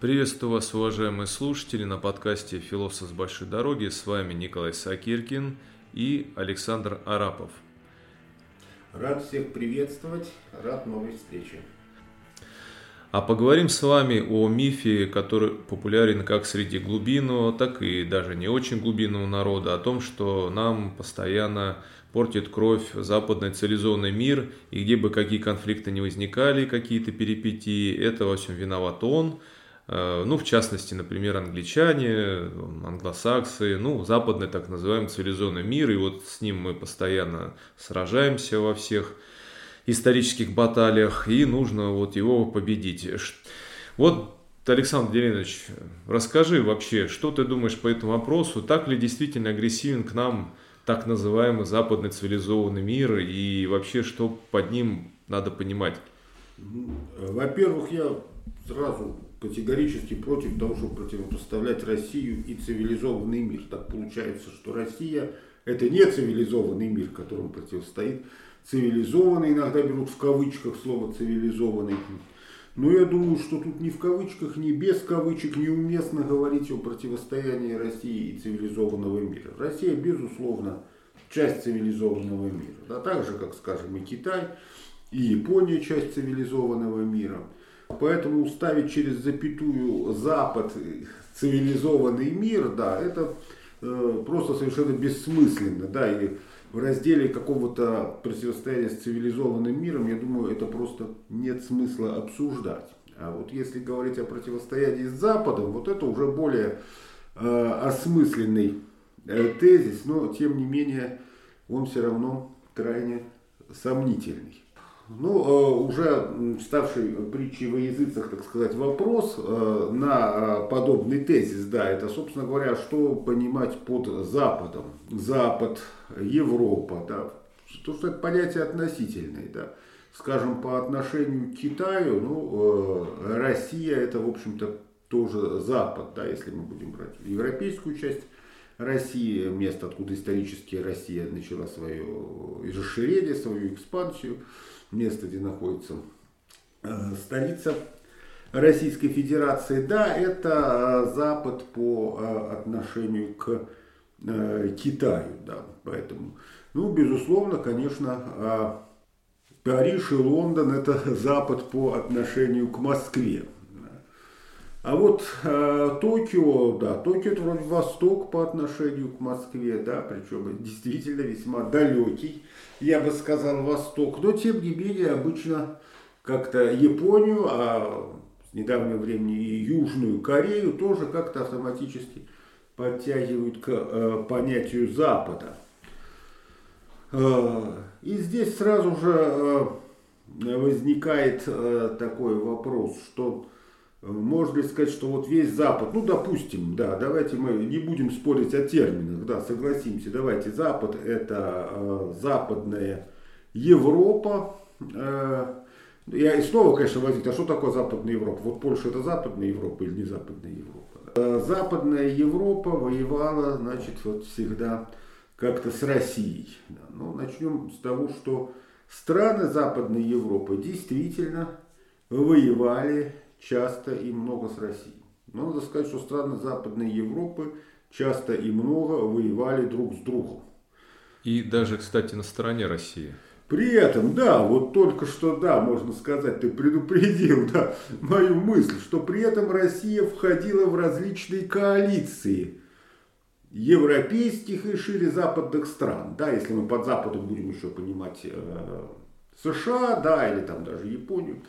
Приветствую вас, уважаемые слушатели, на подкасте «Философ с большой дороги». С вами Николай Сакиркин и Александр Арапов. Рад всех приветствовать, рад новой встрече. А поговорим с вами о мифе, который популярен как среди глубинного, так и даже не очень глубинного народа, о том, что нам постоянно портит кровь западный цивилизованный мир, и где бы какие конфликты не возникали, какие-то перипетии, это во всем виноват он – ну, в частности, например, англичане, англосаксы, ну, западный так называемый цивилизованный мир, и вот с ним мы постоянно сражаемся во всех исторических баталиях, и нужно вот его победить. Вот, Александр Деленович, расскажи вообще, что ты думаешь по этому вопросу, так ли действительно агрессивен к нам так называемый западный цивилизованный мир, и вообще, что под ним надо понимать? Во-первых, я сразу категорически против того, чтобы противопоставлять Россию и цивилизованный мир. Так получается, что Россия это не цивилизованный мир, которому противостоит цивилизованный, иногда берут в кавычках слово цивилизованный. Но я думаю, что тут ни в кавычках, ни без кавычек неуместно говорить о противостоянии России и цивилизованного мира. Россия, безусловно, часть цивилизованного мира. Да, так же, как, скажем, и Китай, и Япония часть цивилизованного мира – Поэтому ставить через запятую Запад, цивилизованный мир, да, это э, просто совершенно бессмысленно, да, и в разделе какого-то противостояния с цивилизованным миром, я думаю, это просто нет смысла обсуждать. А вот если говорить о противостоянии с Западом, вот это уже более э, осмысленный э, тезис, но тем не менее он все равно крайне сомнительный. Ну, э, уже ставший притчей во языцах, так сказать, вопрос э, на э, подобный тезис, да, это, собственно говоря, что понимать под Западом. Запад, Европа, да, то, что это понятие относительное, да. Скажем, по отношению к Китаю, ну, Россия это, в общем-то, тоже Запад, да, если мы будем брать европейскую часть России, место, откуда исторически Россия начала свое расширение, свою экспансию место, где находится э, столица Российской Федерации, да, это э, Запад по э, отношению к Китаю, да, поэтому, ну, безусловно, конечно, Париж и Лондон это Запад по отношению к Москве. А вот э, Токио, да, Токио это вроде Восток по отношению к Москве, да, причем действительно весьма далекий я бы сказал, Восток. Но, тем не менее, обычно как-то Японию, а с недавнего времени и Южную Корею тоже как-то автоматически подтягивают к э, понятию Запада. Э, и здесь сразу же э, возникает э, такой вопрос, что можно ли сказать, что вот весь Запад, ну допустим, да, давайте мы не будем спорить о терминах, да, согласимся, давайте Запад это э, западная Европа. Э, я и снова, конечно, возить, а что такое Западная Европа? Вот Польша это Западная Европа или не Западная Европа? Э, Западная Европа воевала, значит, вот всегда как-то с Россией. Да. Ну, начнем с того, что страны Западной Европы действительно воевали часто и много с Россией. Но надо сказать, что страны Западной Европы часто и много воевали друг с другом. И даже, кстати, на стороне России. При этом, да, вот только что, да, можно сказать, ты предупредил, да, мою мысль, что при этом Россия входила в различные коалиции европейских и шире западных стран, да, если мы под Западом будем еще понимать э, США, да, или там даже Японию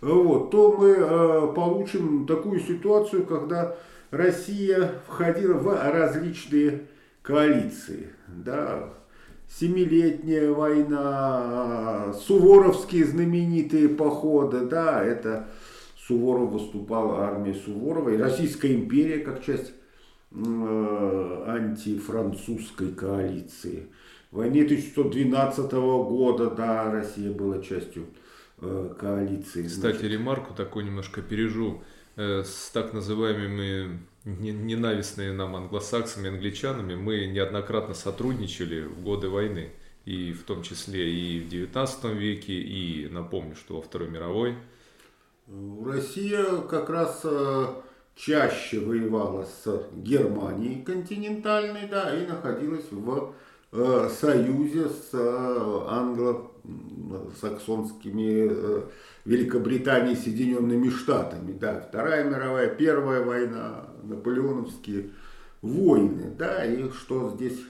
вот, то мы э, получим такую ситуацию, когда Россия входила в различные коалиции. Да, Семилетняя война, суворовские знаменитые походы, да, это Суворов выступал, армия Суворова, и Российская империя как часть э, антифранцузской коалиции. В войне 1912 года, да, Россия была частью коалиции. Кстати, значит. ремарку такую немножко пережу э, с так называемыми ненавистными нам англосаксами, англичанами. Мы неоднократно сотрудничали в годы войны, и в том числе и в 19 веке, и напомню, что во Второй мировой. Россия как раз э, чаще воевала с Германией континентальной, да, и находилась в э, союзе с э, англо-саксонскими э, Великобританией Соединенными Штатами, да, Вторая мировая, Первая война, наполеоновские войны, да, и что здесь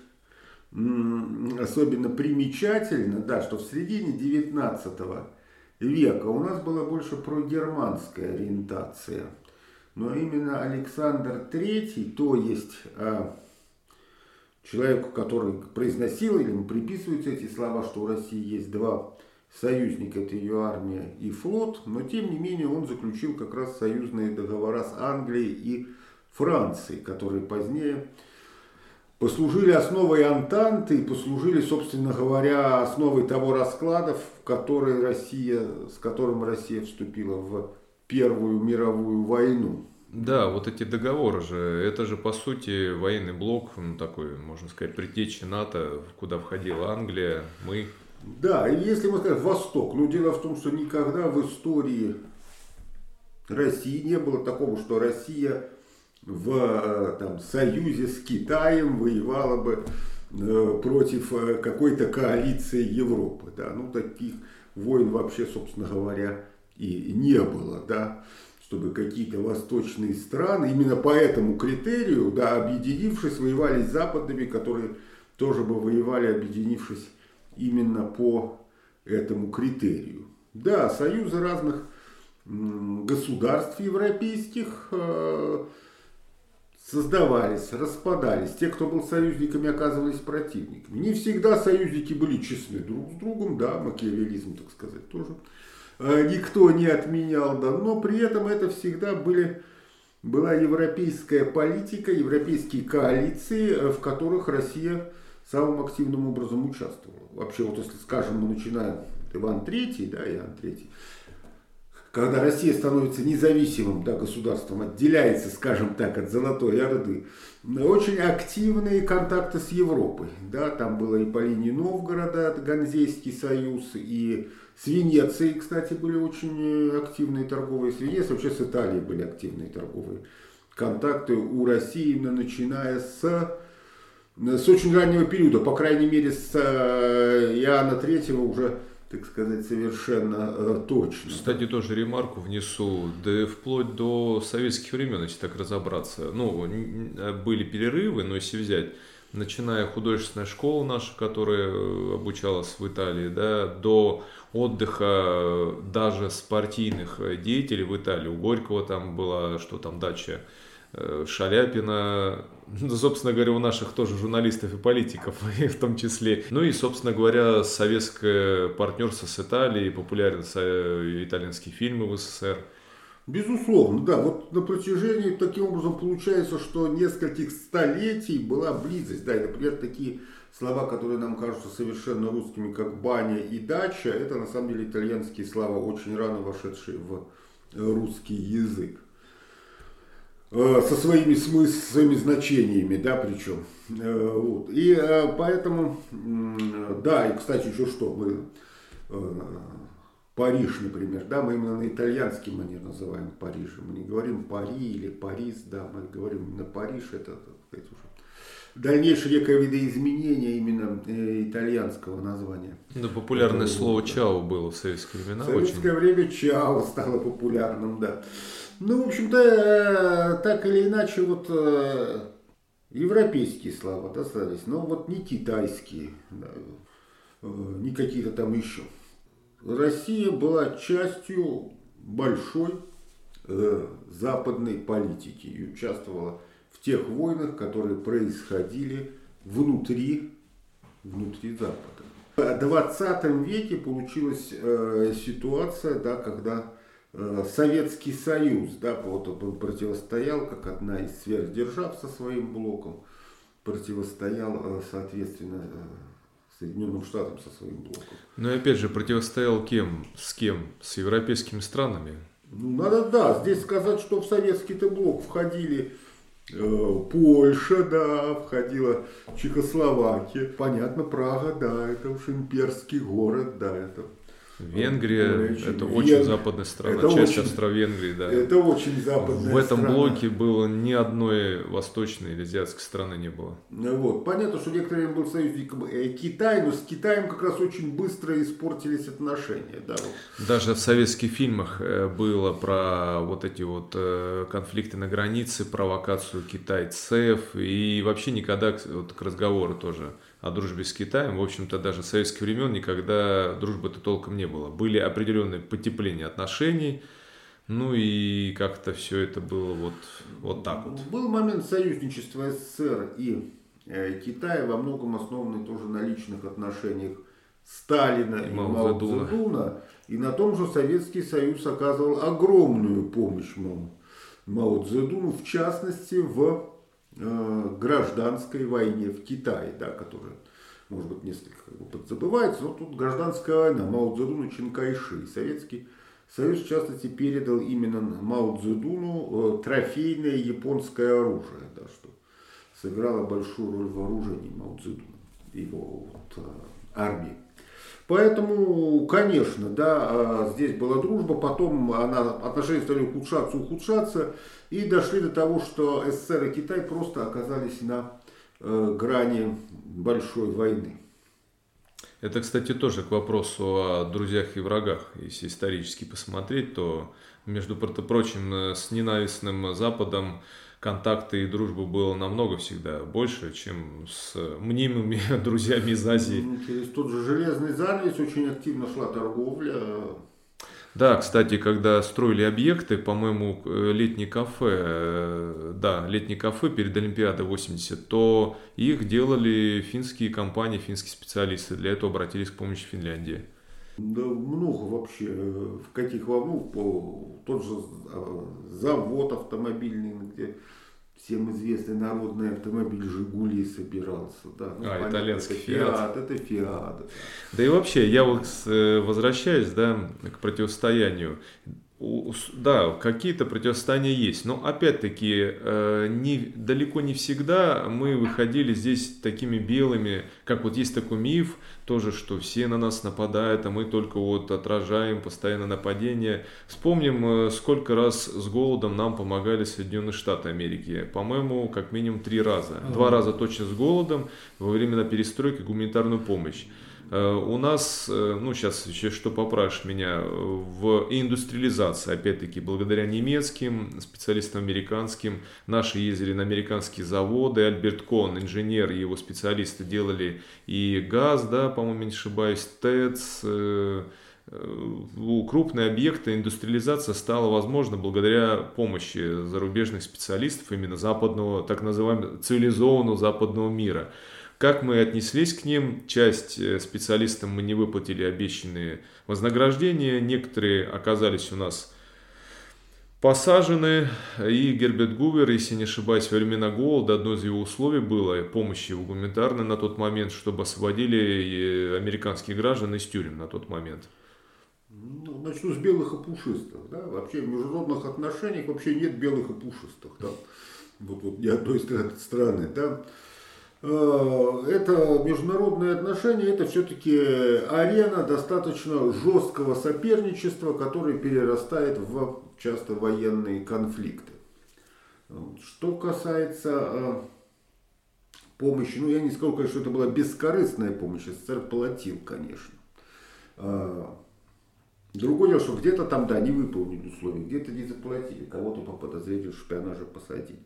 особенно примечательно, да, что в середине 19 века у нас была больше прогерманская ориентация. Но именно Александр III, то есть а, человеку, который произносил или приписываются эти слова, что у России есть два союзника, это ее армия и флот, но тем не менее он заключил как раз союзные договора с Англией и Францией, которые позднее послужили основой Антанты и послужили, собственно говоря, основой того расклада, в который Россия, с которым Россия вступила в Первую мировую войну. Да, вот эти договоры же, это же по сути военный блок, ну, такой, можно сказать, предтечи НАТО, куда входила Англия, мы. Да, и если мы скажем Восток, но дело в том, что никогда в истории России не было такого, что Россия в э, там, союзе с Китаем воевала бы э, против э, какой-то коалиции Европы. Да? Ну, таких войн вообще, собственно говоря, и не было. Да? Чтобы какие-то восточные страны именно по этому критерию, да, объединившись, воевали с западными, которые тоже бы воевали, объединившись именно по этому критерию. Да, союзы разных государств европейских создавались, распадались. Те, кто был союзниками, оказывались противниками. Не всегда союзники были честны друг с другом, да, макиавелизм, так сказать, тоже э, никто не отменял, да, но при этом это всегда были, была европейская политика, европейские коалиции, э, в которых Россия самым активным образом участвовала. Вообще, вот если, скажем, мы начинаем Иван III, да, Иоанн III, когда Россия становится независимым да, государством, отделяется, скажем так, от Золотой Орды, очень активные контакты с Европой. Да, там было и по линии Новгорода, Ганзейский союз, и с Венецией, кстати, были очень активные торговые, с Венецией, вообще с Италией были активные торговые контакты у России, именно начиная с, с очень раннего периода, по крайней мере, с э, Иоанна III уже так сказать, совершенно э, точно. Кстати, тоже ремарку внесу, да вплоть до советских времен, если так разобраться. Ну, были перерывы, но если взять, начиная художественная школа наша, которая э, обучалась в Италии, да, до отдыха даже спортивных деятелей в Италии. У Горького там была, что там, дача Э, Шаляпина, ну, собственно говоря, у наших тоже журналистов и политиков в том числе. Ну и, собственно говоря, советское партнерство с Италией, популярен э, итальянские фильмы в СССР. Безусловно, да. Вот на протяжении, таким образом, получается, что нескольких столетий была близость. Да, и, например, такие слова, которые нам кажутся совершенно русскими, как баня и дача, это на самом деле итальянские слова, очень рано вошедшие в русский язык. Э, со своими смыслами, значениями, да, причем. Э, вот. И э, поэтому, да, и, кстати, еще что, мы, Париж, например, да, мы именно на итальянский манер называем Парижем. Мы не говорим Пари или Парис, да, мы говорим именно Париж, это, так сказать, уже дальнейшее некое видоизменение именно итальянского названия. Да, популярное слово «чао» было в советские времена. В советское очень. время «чао» стало популярным, да. Ну, в общем-то, э, так или иначе, вот э, европейские слова достались, но вот не китайские, да, э, не какие-то там еще. Россия была частью большой э, западной политики и участвовала в тех войнах, которые происходили внутри, внутри Запада. В 20 веке получилась э, ситуация, да, когда Э, Советский Союз, да, вот он противостоял, как одна из сверхдержав со своим блоком, противостоял, э, соответственно, э, Соединенным Штатам со своим блоком. Но опять же, противостоял кем? С кем? С европейскими странами? Ну, надо, да, здесь сказать, что в советский-то блок входили э, Польша, да, входила Чехословакия. Понятно, Прага, да, это уж имперский город, да, это Венгрия – это очень Вен... западная страна, это часть очень... Австро-Венгрии, да. Это очень западная В этом страна. блоке было ни одной восточной или азиатской страны не было. Ну вот. Понятно, что некоторое время был союзником э, Китай, но с Китаем как раз очень быстро испортились отношения. Да, вот. Даже в советских фильмах э, было про вот эти вот э, конфликты на границе, провокацию китайцев и вообще никогда вот, к разговору тоже о дружбе с Китаем. В общем-то, даже в советских времен никогда дружбы-то толком не было. Были определенные потепления отношений, ну и как-то все это было вот, вот так вот. Был момент союзничества СССР и э, Китая, во многом основанный тоже на личных отношениях Сталина и, и Мао Цзэдуна. И на том же Советский Союз оказывал огромную помощь Мао, Мао Цзэдуну, в частности в гражданской войне в Китае, да, которая, может быть, несколько как бы, подзабывается, но тут гражданская война Мао Цзэдуну Чинкайши. Советский Союз, в частности, передал именно Мао Цзэдуну э, трофейное японское оружие, да, что сыграло большую роль в вооружении Мао Цзэдуна, его вот, э, армии. Поэтому, конечно, да, здесь была дружба, потом она, отношения стали ухудшаться, ухудшаться, и дошли до того, что СССР и Китай просто оказались на э, грани большой войны. Это, кстати, тоже к вопросу о друзьях и врагах. Если исторически посмотреть, то, между прочим, с ненавистным Западом контакты и дружбы было намного всегда больше, чем с мнимыми друзьями из Азии. Ну, через тот же железный занавес очень активно шла торговля, да, кстати, когда строили объекты, по-моему, э, летний кафе, э, да, летний кафе перед Олимпиадой 80, то их делали финские компании, финские специалисты. Для этого обратились к помощи Финляндии. Да много вообще. В каких, ну, тот же завод автомобильный, где всем известный народный автомобиль «Жигули» собирался. Да. Ну, а, понятно, итальянский это «Фиат». Это «Фиат». Да. да и вообще, я вот э, возвращаюсь да, к противостоянию да, какие-то противостояния есть, но опять-таки э, не, далеко не всегда мы выходили здесь такими белыми, как вот есть такой миф, тоже, что все на нас нападают, а мы только вот отражаем постоянно нападения. Вспомним, э, сколько раз с голодом нам помогали Соединенные Штаты Америки. По-моему, как минимум три раза. Два раза точно с голодом во время перестройки гуманитарную помощь. Э, у нас, э, ну сейчас еще что поправишь меня, в индустриализации, опять-таки, благодаря немецким специалистам американским, наши ездили на американские заводы, Альберт Кон, инженер и его специалисты делали и газ, да, по-моему, не ошибаюсь, ТЭЦ, э, крупные объекты, индустриализация стала возможна благодаря помощи зарубежных специалистов именно западного, так называемого цивилизованного западного мира. Как мы отнеслись к ним? Часть э, специалистам мы не выплатили обещанные вознаграждения, некоторые оказались у нас посажены, и Герберт Гувер, если не ошибаюсь, во времена голода одно из его условий было помощи гуманитарной на тот момент, чтобы освободили э, американских граждан из тюрем на тот момент. Ну, начну с белых и пушистых. Да? Вообще в международных отношениях вообще нет белых и пушистых. Да? Вот, вот ни одной страны. Да? Э, это международные отношения, это все-таки арена достаточно жесткого соперничества, которое перерастает в часто военные конфликты. Что касается э, помощи, ну я не скажу, конечно, что это была бескорыстная помощь, СССР платил, конечно. Другое дело, что где-то там, да, не выполнили условия, где-то не заплатили, кого-то по подозрению шпионажа посадили.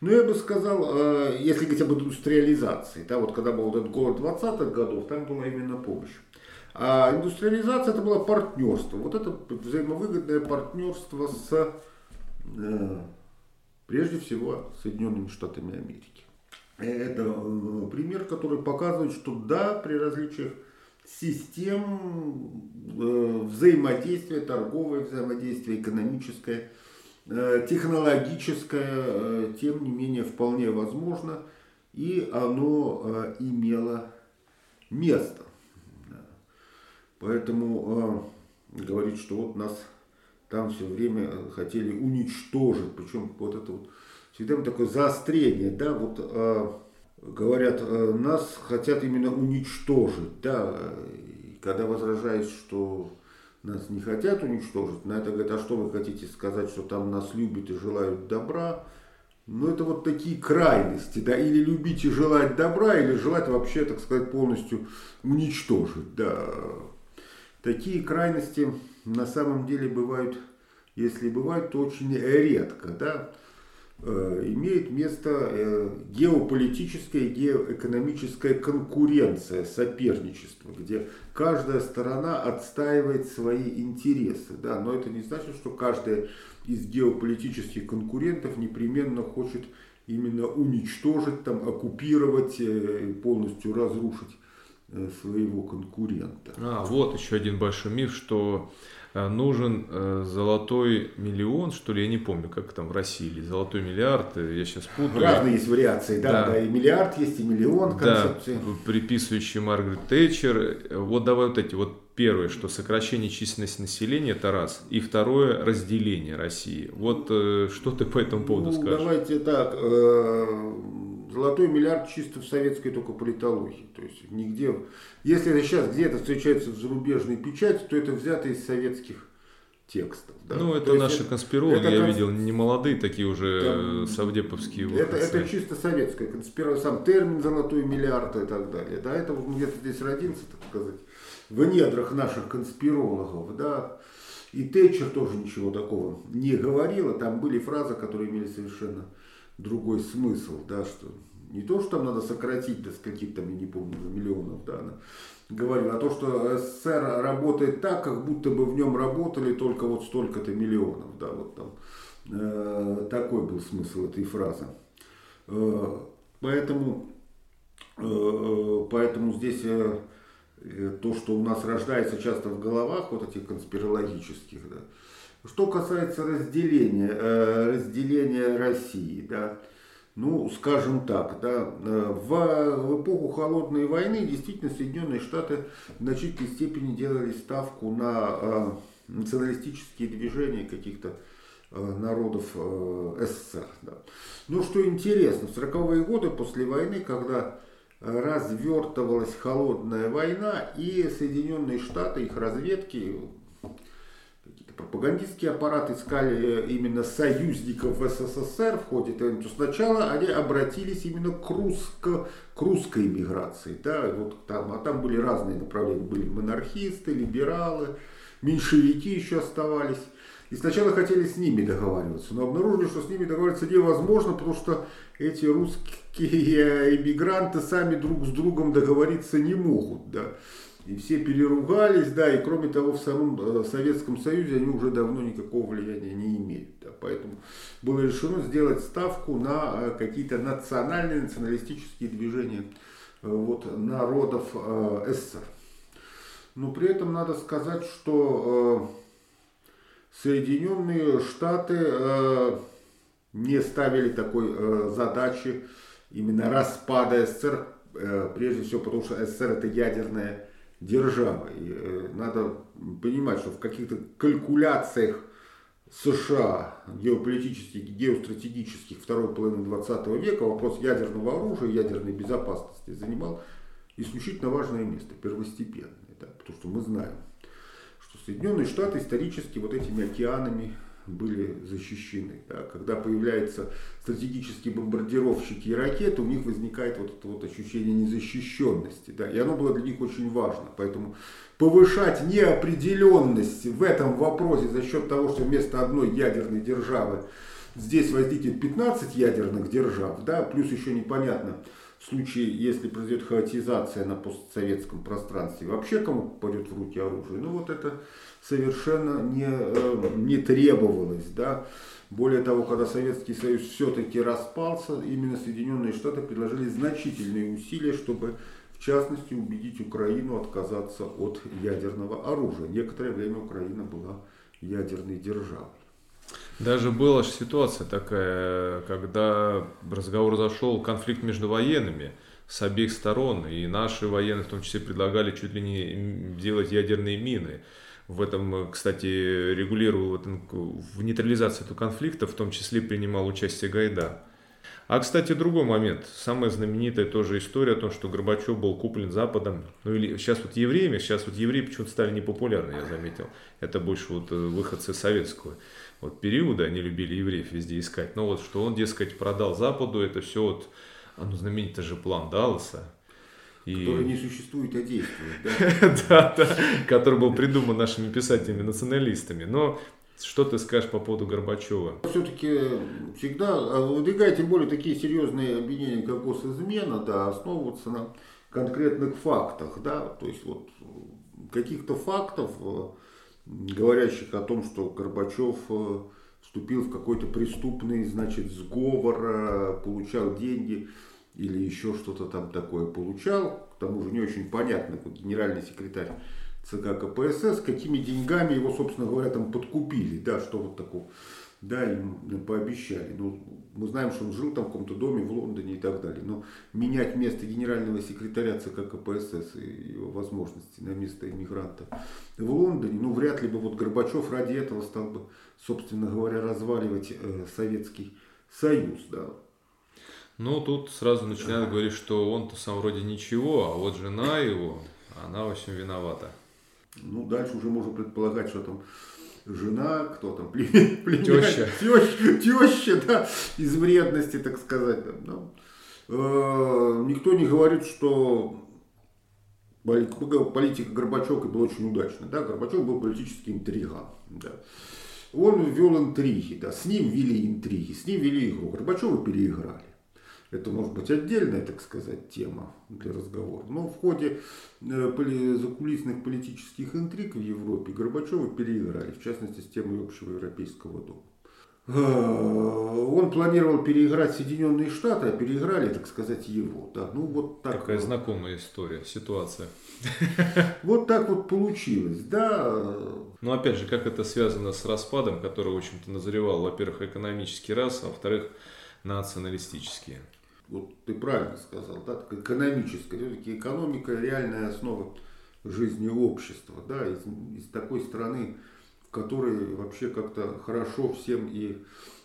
Ну, я бы сказал, э, если говорить об индустриализации, да, вот когда был этот голод 20-х годов, там была именно помощь. А индустриализация это было партнерство. Вот это взаимовыгодное партнерство с, э, прежде всего, Соединенными Штатами Америки. Это э, пример, который показывает, что да, при различиях систем взаимодействия, торговое взаимодействие, экономическое – Э, технологическое, э, тем не менее, вполне возможно, и оно э, имело место. Поэтому говорит, что вот нас там все время хотели уничтожить, причем вот это вот всегда такое заострение, да, вот говорят, нас хотят именно уничтожить, да, и когда возражаешь, что нас не хотят уничтожить. На это говорят, а что вы хотите сказать, что там нас любят и желают добра? Ну, это вот такие крайности, да, или любить и желать добра, или желать вообще, так сказать, полностью уничтожить, да. Такие крайности на самом деле бывают, если бывают, то очень редко, да. Э, имеет место э, геополитическая и геоэкономическая конкуренция, соперничество, где каждая сторона отстаивает свои интересы. Да? Но это не значит, что каждая из геополитических конкурентов непременно хочет именно уничтожить, там, оккупировать, э, полностью разрушить своего конкурента. А, вот еще один большой миф, что нужен э, золотой миллион, что ли, я не помню, как там в России, или золотой миллиард, э, я сейчас путаю. Разные есть вариации, да, да, да и миллиард есть, и миллион концепции. Да, приписывающий Маргарет Тэтчер. Вот давай вот эти, вот первое, что сокращение численности населения, это раз, и второе, разделение России. Вот что ты по этому поводу ну, скажешь? Давайте так, Золотой миллиард чисто в советской только политологии. То есть нигде. Если это сейчас где-то встречается в зарубежной печати, то это взято из советских текстов. Да? Ну, это то наши это, конспирологи, это, я видел, не молодые такие уже да, совдеповские это, это чисто советская конспирология, сам термин «золотой миллиард» и так далее. Да, это где-то здесь родился, так сказать, в недрах наших конспирологов. Да. И Тэтчер тоже ничего такого не говорила. Там были фразы, которые имели совершенно другой смысл, да, что не то, что там надо сократить до скольких там, я не помню, миллионов, да, она а то, что СССР работает так, как будто бы в нем работали только вот столько-то миллионов, да, вот там э, такой был смысл этой фразы. Э, поэтому, э, поэтому здесь э, то, что у нас рождается часто в головах, вот этих конспирологических, да, что касается разделения, э, разделения России, да, ну, скажем так, да, э, в, эпоху холодной войны действительно Соединенные Штаты в значительной степени делали ставку на э, националистические движения каких-то народов СССР. Да. Но что интересно, в 40-е годы после войны, когда развертывалась холодная война, и Соединенные Штаты, их разведки, пропагандистский аппарат искали именно союзников в СССР в ходе то сначала они обратились именно к, русско, к русской миграции. Да, вот там, а там были разные направления, были монархисты, либералы, меньшевики еще оставались. И сначала хотели с ними договариваться, но обнаружили, что с ними договариваться невозможно, потому что эти русские иммигранты сами друг с другом договориться не могут. Да. И все переругались, да, и кроме того, в самом э, Советском Союзе они уже давно никакого влияния не имеют. Да, поэтому было решено сделать ставку на э, какие-то национальные, националистические движения э, вот, народов СССР. Но при этом надо сказать, что Соединенные Штаты не ставили такой задачи именно распада СССР, прежде всего потому, что СССР это ядерная держава. И э, надо понимать, что в каких-то калькуляциях США геополитических, геостратегических второй половины 20 века вопрос ядерного оружия, ядерной безопасности занимал исключительно важное место, первостепенное. Да, потому что мы знаем, что Соединенные Штаты исторически вот этими океанами были защищены. Да. Когда появляются стратегические бомбардировщики и ракеты, у них возникает вот это вот ощущение незащищенности. Да. И оно было для них очень важно. Поэтому повышать неопределенность в этом вопросе за счет того, что вместо одной ядерной державы здесь возникнет 15 ядерных держав, да, плюс еще непонятно, в случае, если произойдет хаотизация на постсоветском пространстве, вообще кому попадет в руки оружие. Ну вот это совершенно не, э, не требовалось. Да? Более того, когда Советский Союз все-таки распался, именно Соединенные Штаты предложили значительные усилия, чтобы в частности убедить Украину отказаться от ядерного оружия. Некоторое время Украина была ядерной державой. Даже была же ситуация такая, когда разговор зашел, конфликт между военными с обеих сторон, и наши военные в том числе предлагали чуть ли не делать ядерные мины в этом, кстати, регулировал в нейтрализации этого конфликта, в том числе принимал участие Гайда. А, кстати, другой момент. Самая знаменитая тоже история о том, что Горбачев был куплен Западом. Ну или сейчас вот евреями, сейчас вот евреи почему-то стали непопулярны, я заметил. Это больше вот э, выходцы советского вот периода, они любили евреев везде искать. Но вот что он, дескать, продал Западу, это все вот, а ну знаменитый же план Далласа. И... Который не существует, а действует. Да? да, да, который был придуман нашими писателями-националистами. Но что ты скажешь по поводу Горбачева? Все-таки всегда выдвигая тем более такие серьезные обвинения, как госизмена, да, основываться на конкретных фактах, да, то есть вот каких-то фактов, э, говорящих о том, что Горбачев э, вступил в какой-то преступный, значит, сговор, э, получал деньги или еще что-то там такое получал. К тому же не очень понятно, генеральный секретарь ЦК КПСС, какими деньгами его, собственно говоря, там подкупили, да, что вот такого, да, им пообещали. Ну, мы знаем, что он жил там в каком-то доме в Лондоне и так далее, но менять место генерального секретаря ЦК КПСС и его возможности на место иммигранта в Лондоне, ну, вряд ли бы вот Горбачев ради этого стал бы, собственно говоря, разваливать э, Советский Союз, да. Ну, тут сразу начинают говорить, что он-то сам вроде ничего, а вот жена его, она, общем, виновата. Ну, дальше уже можно предполагать, что там жена, кто там, племя, племя, теща. теща, теща, да, из вредности, так сказать. Да. э, никто не говорит, что политика Горбачева была очень удачная. Да? Горбачев был политический интриган. Да. Он вел интриги, да, с ним вели интриги, с ним вели игру. Горбачева переиграли. Это может быть отдельная, так сказать, тема для разговора. Но в ходе э, закулисных политических интриг в Европе Горбачева переиграли, в частности, с темой общего европейского дома. Э, он планировал переиграть Соединенные Штаты, а переиграли, так сказать, его. Да, ну вот так. Такая вот. знакомая история, ситуация. Вот так вот получилось, да. Но опять же, как это связано с распадом, который, в общем-то, назревал, во-первых, экономический раз, а во-вторых, националистические. Вот ты правильно сказал, да, экономическая, все-таки экономика реальная основа жизни общества, да, из, из такой страны, в которой вообще как-то хорошо всем и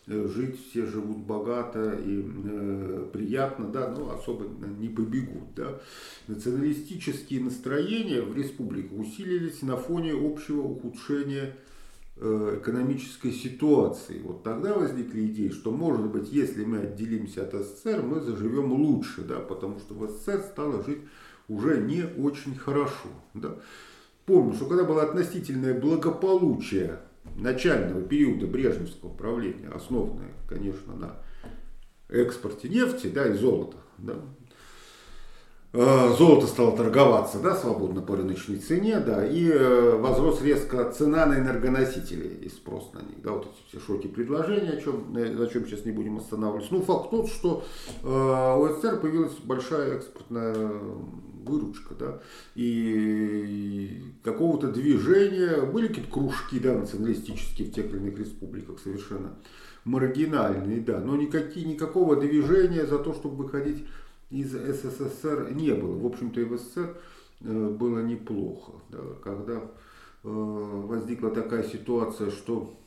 э, жить, все живут богато и э, приятно, да, но особо не побегут, да. Националистические настроения в республике усилились на фоне общего ухудшения экономической ситуации. Вот тогда возникли идеи, что может быть, если мы отделимся от СССР, мы заживем лучше, да, потому что в СССР стало жить уже не очень хорошо. Да. Помню, что когда было относительное благополучие начального периода Брежневского правления, основанное, конечно, на экспорте нефти да, и золота, да, Э, золото стало торговаться да, свободно по рыночной цене, да, и э, возрос резко цена на энергоносители и спрос на них. Да, вот эти все шоки предложения, о чем, о чем сейчас не будем останавливаться. Ну, факт тот, что э, у СССР появилась большая экспортная выручка, да, и какого-то движения, были какие-то кружки, да, националистические в тех или иных республиках совершенно маргинальные, да, но никакие, никакого движения за то, чтобы выходить из СССР не было. В общем-то и в СССР э, было неплохо. Да, когда э, возникла такая ситуация, что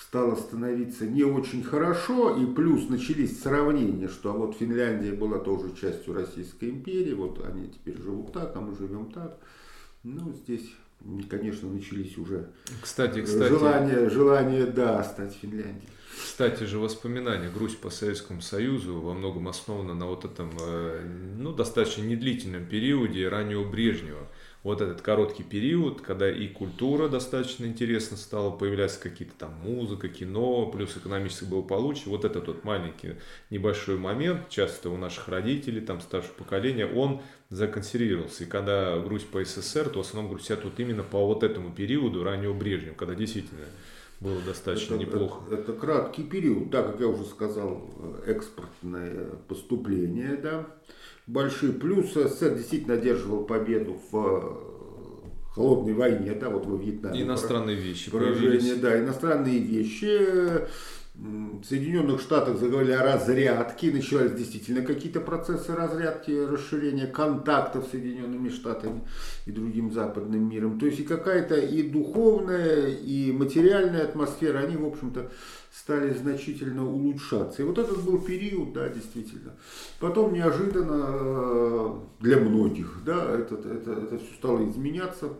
стало становиться не очень хорошо, и плюс начались сравнения, что а вот Финляндия была тоже частью Российской империи, вот они теперь живут так, а мы живем так. Ну, здесь, конечно, начались уже кстати, кстати. желание, желание да, стать Финляндией. Кстати же, воспоминания Грусть по Советскому Союзу во многом основаны на вот этом, э, ну, достаточно недлительном периоде раннего Брежнева. Вот этот короткий период, когда и культура достаточно интересно стала, появляться какие-то там музыка, кино, плюс экономическое благополучие. Вот этот вот маленький небольшой момент, часто у наших родителей, там старшего поколения, он законсервировался. И когда Грусть по СССР, то в основном грустят вот именно по вот этому периоду раннего Брежнева, когда действительно было достаточно это, неплохо. Это, это краткий период, да, как я уже сказал, экспортное поступление, да, большие плюсы. СССР действительно одерживал победу в э, холодной войне, да, вот во Вьетнаме. Иностранные вещи Поражение, да, иностранные вещи. В Соединенных Штатах заговорили о разрядке, начались действительно какие-то процессы разрядки, расширения контактов с Соединенными Штатами и другим западным миром. То есть и какая-то и духовная, и материальная атмосфера, они, в общем-то, стали значительно улучшаться. И вот этот был период, да, действительно. Потом неожиданно э, для многих, да, это, это, это все стало изменяться,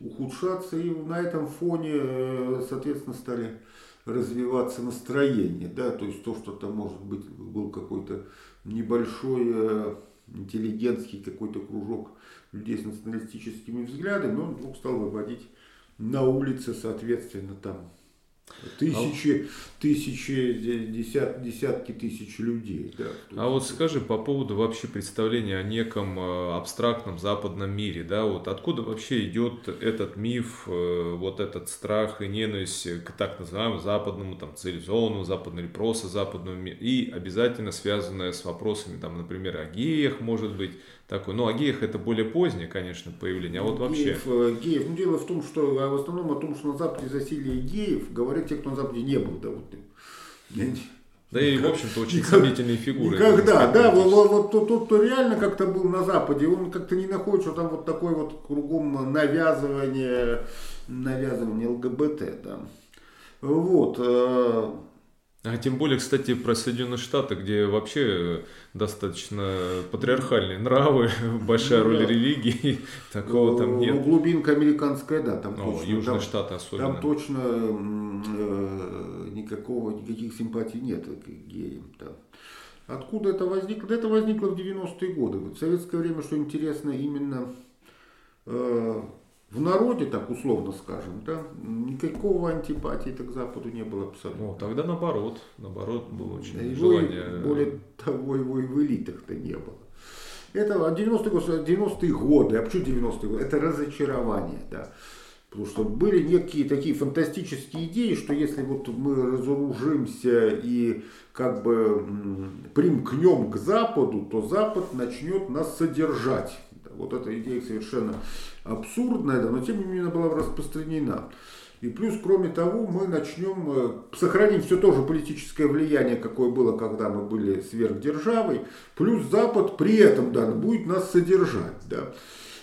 ухудшаться, и на этом фоне, э, соответственно, стали развиваться настроение, да, то есть то, что там может быть был какой-то небольшой э, интеллигентский какой-то кружок людей с националистическими взглядами, но он вдруг стал выводить на улице, соответственно, там Тысячи, тысячи, десят, десятки тысяч людей. Да, а вот скажи по поводу вообще представления о неком э, абстрактном западном мире, да, вот откуда вообще идет этот миф, э, вот этот страх и ненависть к так называемому западному, там, цивилизованному, западному или просто западному миру, и обязательно связанное с вопросами, там, например, о геях, может быть, такой. Ну, о геях это более позднее, конечно, появление, а вот вообще... Геев, э, геев. Ну, дело в том, что а в основном о том, что на Западе засилие геев, говорят те, кто на Западе не был. Да, вот, да и, в общем-то, очень сомнительные фигуры. Никогда, да, вот, вот, вот тот, тот, кто реально как-то был на Западе, он как-то не находит, что там вот такое вот кругом навязывание, навязывание ЛГБТ, да. Вот. Э, а тем более, кстати, про Соединенные Штаты, где вообще достаточно патриархальные нравы, большая ну, роль да. религии, такого там нет. Ну, глубинка американская, да, там О, точно. Южные там, Штаты особенно. Там точно э, никакого, никаких симпатий нет к геям. Да. Откуда это возникло? Это возникло в 90-е годы. В советское время, что интересно, именно э, в народе, так условно скажем, да, никакого антипатии к Западу не было абсолютно. Ну, тогда наоборот, наоборот было очень да желание. Его, более того, его и в элитах-то не было. Это 90-е, 90 годы, а почему 90-е годы? Это разочарование, да. Потому что были некие такие фантастические идеи, что если вот мы разоружимся и как бы примкнем к Западу, то Запад начнет нас содержать. Вот эта идея совершенно абсурдная, да, но тем не менее она была распространена. И плюс, кроме того, мы начнем, э, сохраним все то же политическое влияние, какое было, когда мы были сверхдержавой, плюс Запад при этом да, будет нас содержать. Да.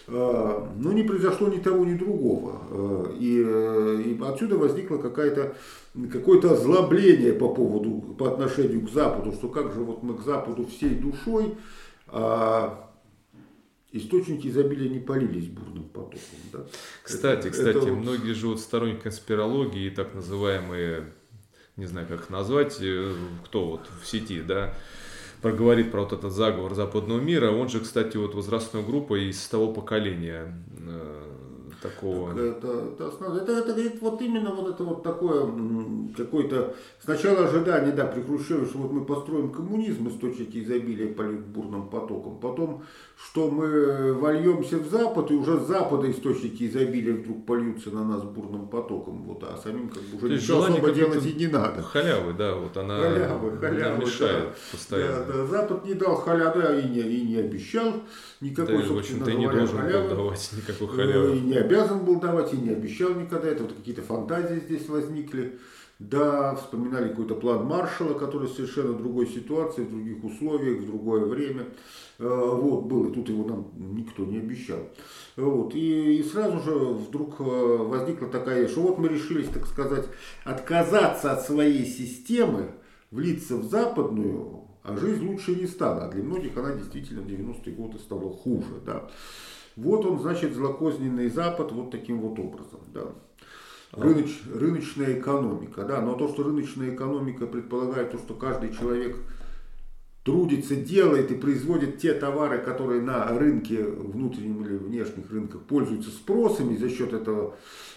А, но не произошло ни того, ни другого. А, и, э, и отсюда возникло какая-то какое-то озлобление по поводу, по отношению к Западу, что как же вот мы к Западу всей душой, а источники изобилия не полились бурным потоком. Да? Кстати, это, кстати, это многие живут сторонники конспирологии, так называемые, не знаю, как их назвать, э, кто вот в сети, да, проговорит про вот этот заговор западного мира. Он же, кстати, вот возрастной группа из того поколения э, такого. Так это, это, основа, это, это говорит вот именно вот это вот такое какое-то сначала ожидание, да, при Хрущеве, что вот мы построим коммунизм, источники изобилия полют бурным потоком, потом, что мы вольемся в Запад, и уже с Запада источники изобилия вдруг польются на нас бурным потоком, вот, а самим как бы уже ничего особо делать и не надо. Халявы, да, вот она, халявы, халявы, мешает да, постоянно. Да, да, Запад не дал халявы и не, и не обещал никакой, да, и не должен халявы, был давать никакой э, халявы. Обязан был давать, и не обещал никогда. Это вот какие-то фантазии здесь возникли. Да, вспоминали какой-то план Маршала, который в совершенно другой ситуации, в других условиях, в другое время. Э, вот, был, и тут его нам никто не обещал. Вот, и, и сразу же вдруг э, возникла такая, что вот мы решились, так сказать, отказаться от своей системы, влиться в западную, а жизнь лучше не стала. А для многих она действительно в 90-е годы стала хуже. Да. Вот он, значит, злокозненный Запад вот таким вот образом. Да. Рыноч, рыночная экономика. Да. Но то, что рыночная экономика предполагает то, что каждый человек трудится, делает и производит те товары, которые на рынке, внутреннем или внешних рынках пользуются спросом, и за счет этого,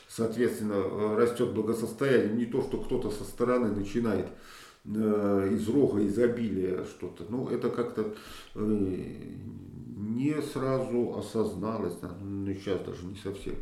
соответственно, растет благосостояние. Не то, что кто-то со стороны начинает Э, из рога изобилия что-то. Ну, это как-то э, не сразу осозналось, ну, сейчас даже не совсем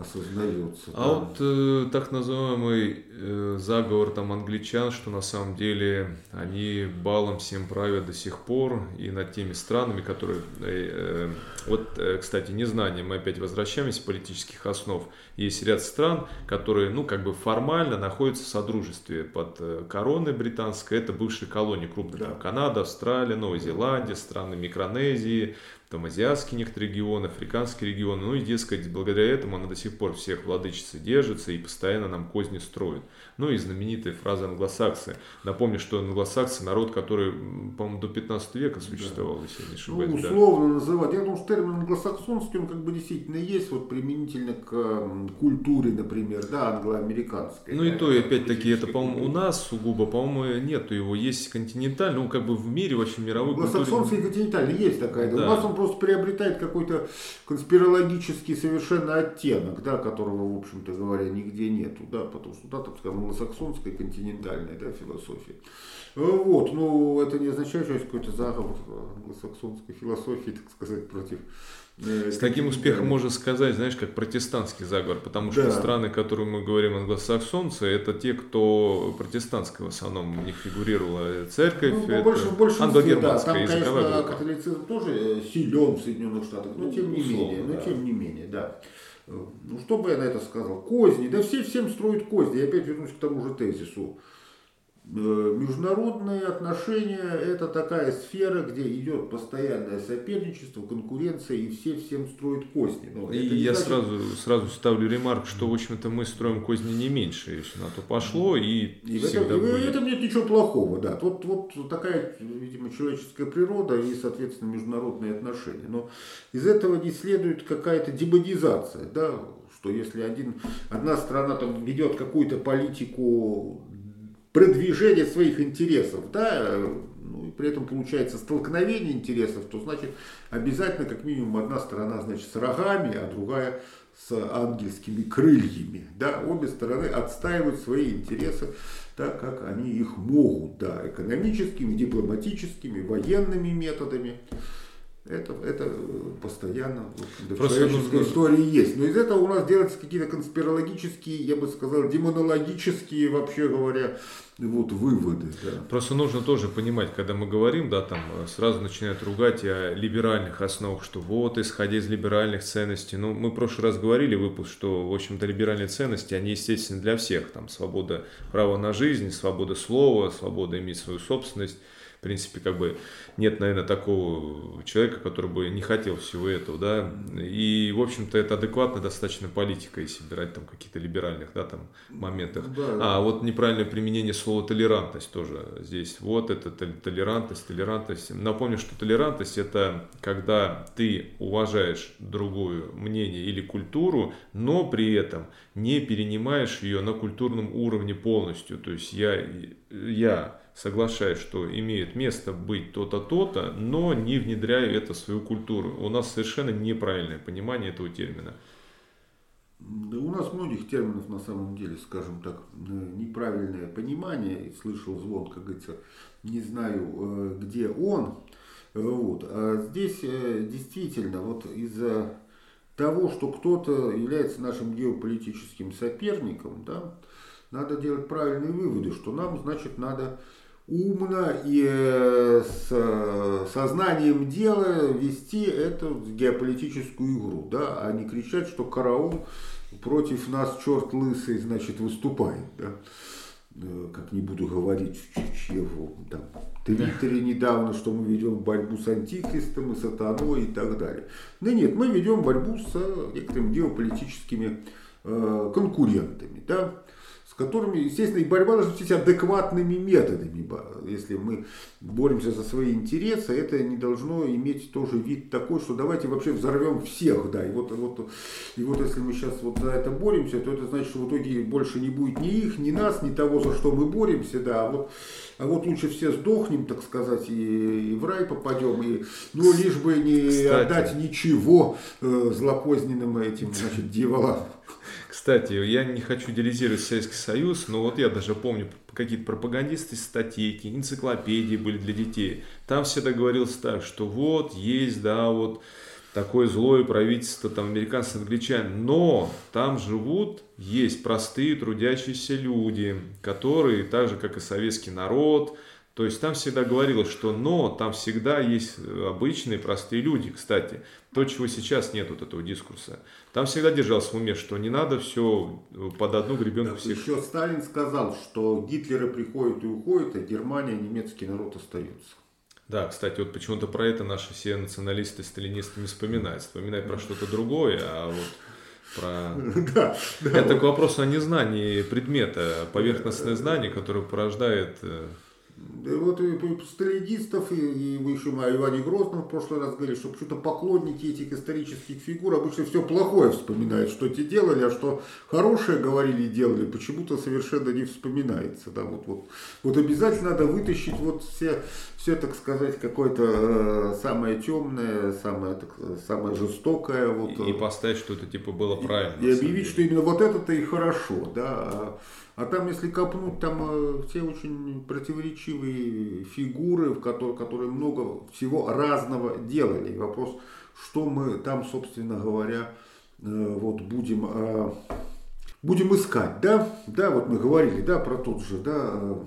осознается. А да. вот э, так называемый э, заговор там англичан, что на самом деле они балом всем правят до сих пор и над теми странами, которые... Э, э, вот, э, кстати, незнание, мы опять возвращаемся политических основ. Есть ряд стран, которые, ну, как бы формально находятся в содружестве под э, короной британской. Это бывшие колонии крупных. Да. Канада, Австралия, Новая Зеландия, страны Микронезии, там азиатские некоторые регионы, африканские регионы. Ну и, дескать, благодаря этому она до сих пор всех владычицы держится и постоянно нам козни строит. Ну и знаменитая фраза англосаксы. Напомню, что англосаксы народ, который, по-моему, до 15 века существовал, да. если не ошибаюсь. Ну, условно да. называть. Я думаю, что термин англосаксонский, он как бы действительно есть, вот применительно к культуре, например, да, англоамериканской. Ну да, и то, и опять-таки, это, по-моему, у нас сугубо, по-моему, нету его. Есть континентальный, ну, как бы в мире, вообще мировой Англосаксонский культуре... континентальный есть такая. Да. У нас он просто приобретает какой-то конспирологический совершенно оттенок, да, которого, в общем-то говоря, нигде нету, да, потому что, да, так скажем, англосаксонская континентальная, да, философия. Вот, ну, это не означает, что есть какой-то заговор англосаксонской философии, так сказать, против Э, С таким успехом можно сказать, знаешь, как протестантский заговор, потому что да. страны, которые мы говорим англосаксонцы, это те, кто протестантская в основном у них фигурировала церковь, ну, это больше, больше англогерманская да, там, конечно, католицизм тоже э, силен в Соединенных Штатах, но ну, тем не условно, менее, да. но тем не менее, да. Ну, что бы я на это сказал? Козни, да все всем строят козни. Я опять вернусь к тому же тезису. Э, международные отношения – это такая сфера, где идет постоянное соперничество, конкуренция, и все всем строят козни. Но и я значит... сразу, сразу ставлю ремарк, что, в общем-то, мы строим козни не меньше, если на то пошло, и, и всегда в этом, будет. И в этом нет ничего плохого, да. Вот, вот такая, видимо, человеческая природа и, соответственно, международные отношения. Но из этого не следует какая-то демонизация, да, что если один, одна страна там ведет какую-то политику продвижение своих интересов, да, ну, и при этом получается столкновение интересов, то значит обязательно как минимум одна сторона значит с рогами, а другая с ангельскими крыльями. Да, обе стороны отстаивают свои интересы так, как они их могут, да, экономическими, дипломатическими, военными методами. Это, это постоянно в человеческой нужно... истории есть. Но из этого у нас делаются какие-то конспирологические, я бы сказал, демонологические, вообще говоря, вот выводы. Да. Просто нужно тоже понимать, когда мы говорим, да, там сразу начинают ругать о либеральных основах, что вот, исходя из либеральных ценностей. Ну, мы в прошлый раз говорили выпуск, что, в общем-то, либеральные ценности, они естественны для всех. Там свобода права на жизнь, свобода слова, свобода иметь свою собственность в принципе, как бы нет, наверное, такого человека, который бы не хотел всего этого, да, и, в общем-то, это адекватная достаточно политика, если брать там какие-то либеральных, да, там моментах. Да. А вот неправильное применение слова толерантность тоже здесь, вот это толерантность, толерантность. Напомню, что толерантность это когда ты уважаешь другую мнение или культуру, но при этом не перенимаешь ее на культурном уровне полностью, то есть я, я соглашаюсь, что имеет место быть то-то, то-то, но не внедряю это в свою культуру. У нас совершенно неправильное понимание этого термина. Да у нас многих терминов на самом деле, скажем так, неправильное понимание. Слышал звон, как говорится, не знаю, э, где он. Вот. А здесь э, действительно вот из-за того, что кто-то является нашим геополитическим соперником, да, надо делать правильные выводы, что нам, значит, надо умно и э, с э, сознанием дела вести эту геополитическую игру, да, а не кричать, что караул против нас черт лысый, значит, выступает, да. Э, как не буду говорить в чьего там Твиттере недавно, что мы ведем борьбу с антихристом и сатаной и так далее. Да нет, мы ведем борьбу с некоторыми геополитическими конкурентами, да которыми, естественно, и борьба должна быть адекватными методами. Если мы боремся за свои интересы, это не должно иметь тоже вид такой, что давайте вообще взорвем всех. Да. И, вот, вот, и вот если мы сейчас вот за это боремся, то это значит, что в итоге больше не будет ни их, ни нас, ни того, за что мы боремся. Да. А, вот, а вот лучше все сдохнем, так сказать, и, и в рай попадем, и, ну, лишь бы не Кстати. отдать ничего э, злопозненным этим значит, дьяволам. Кстати, я не хочу идеализировать Советский Союз, но вот я даже помню, какие-то пропагандисты, статейки, энциклопедии были для детей. Там всегда говорилось так, что вот есть, да, вот такое злое правительство, там, американцы, англичане. Но там живут, есть простые трудящиеся люди, которые, так же, как и советский народ, то есть там всегда говорилось, что но, там всегда есть обычные простые люди. Кстати, то, чего сейчас нет вот этого дискурса. Там всегда держался в уме, что не надо все под одну гребенку да, всех. Еще Сталин сказал, что Гитлеры приходят и уходят, а Германия, немецкий народ остается. Да, кстати, вот почему-то про это наши все националисты, сталинисты не вспоминают. Вспоминают про что-то другое, а вот про... Да, да, это вот. к вопросу о незнании предмета, поверхностное знание, которое порождает э, да вот и сталинистов, и, и вы еще о Иване Грозном в прошлый раз говорили, что почему-то поклонники этих исторических фигур обычно все плохое вспоминают, что те делали, а что хорошее говорили и делали, почему-то совершенно не вспоминается. Да, вот, вот, вот обязательно надо вытащить вот все, все так сказать, какое-то э, самое темное, самое, так, самое жестокое. Вот, и, и поставить, что это типа было правильно. И, и объявить, что именно вот это-то и хорошо. Да, а там, если копнуть, там э, все очень противоречивые фигуры, в которых, которые много всего разного делали. Вопрос, что мы там, собственно говоря, э, вот будем, э, будем искать, да? Да, вот мы говорили, да, про тот же, да,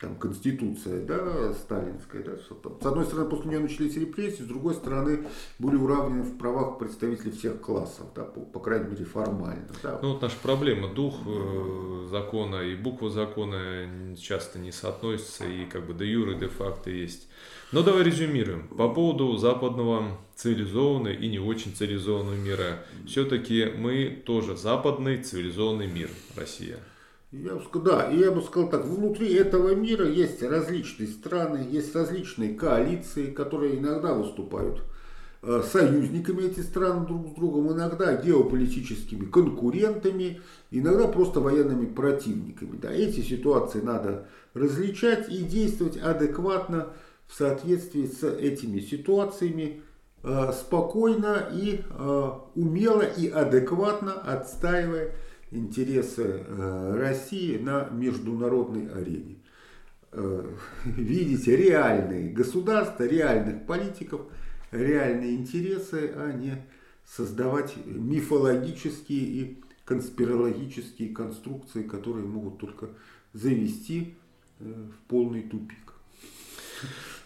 там, конституция, да, сталинская, да, что там. С одной стороны, после нее начались репрессии, с другой стороны, были уравнены в правах представителей всех классов, да, по, по крайней мере, формально. Да. Ну, вот наша проблема, дух э, закона и буква закона часто не соотносятся, и как бы де юре, де факто есть. Но давай резюмируем. По поводу западного цивилизованного и не очень цивилизованного мира. Все-таки мы тоже западный цивилизованный мир, Россия. Я бы сказал, да, я бы сказал так, внутри этого мира есть различные страны, есть различные коалиции, которые иногда выступают э, союзниками этих стран друг с другом, иногда геополитическими конкурентами, иногда просто военными противниками. Да, эти ситуации надо различать и действовать адекватно в соответствии с этими ситуациями, э, спокойно и э, умело и адекватно отстаивая интересы э, России на международной арене. Э, видите реальные государства, реальных политиков, реальные интересы, а не создавать мифологические и конспирологические конструкции, которые могут только завести э, в полный тупик.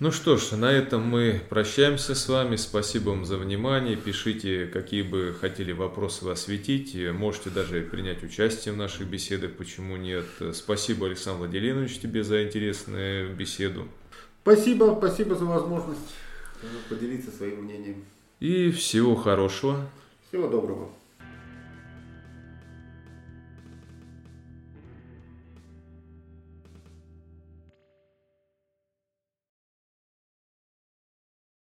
Ну что ж, на этом мы прощаемся с вами. Спасибо вам за внимание. Пишите, какие бы хотели вопросы вы осветить. Можете даже принять участие в наших беседах, почему нет. Спасибо, Александр Владимирович, тебе за интересную беседу. Спасибо, спасибо за возможность поделиться своим мнением. И всего хорошего. Всего доброго.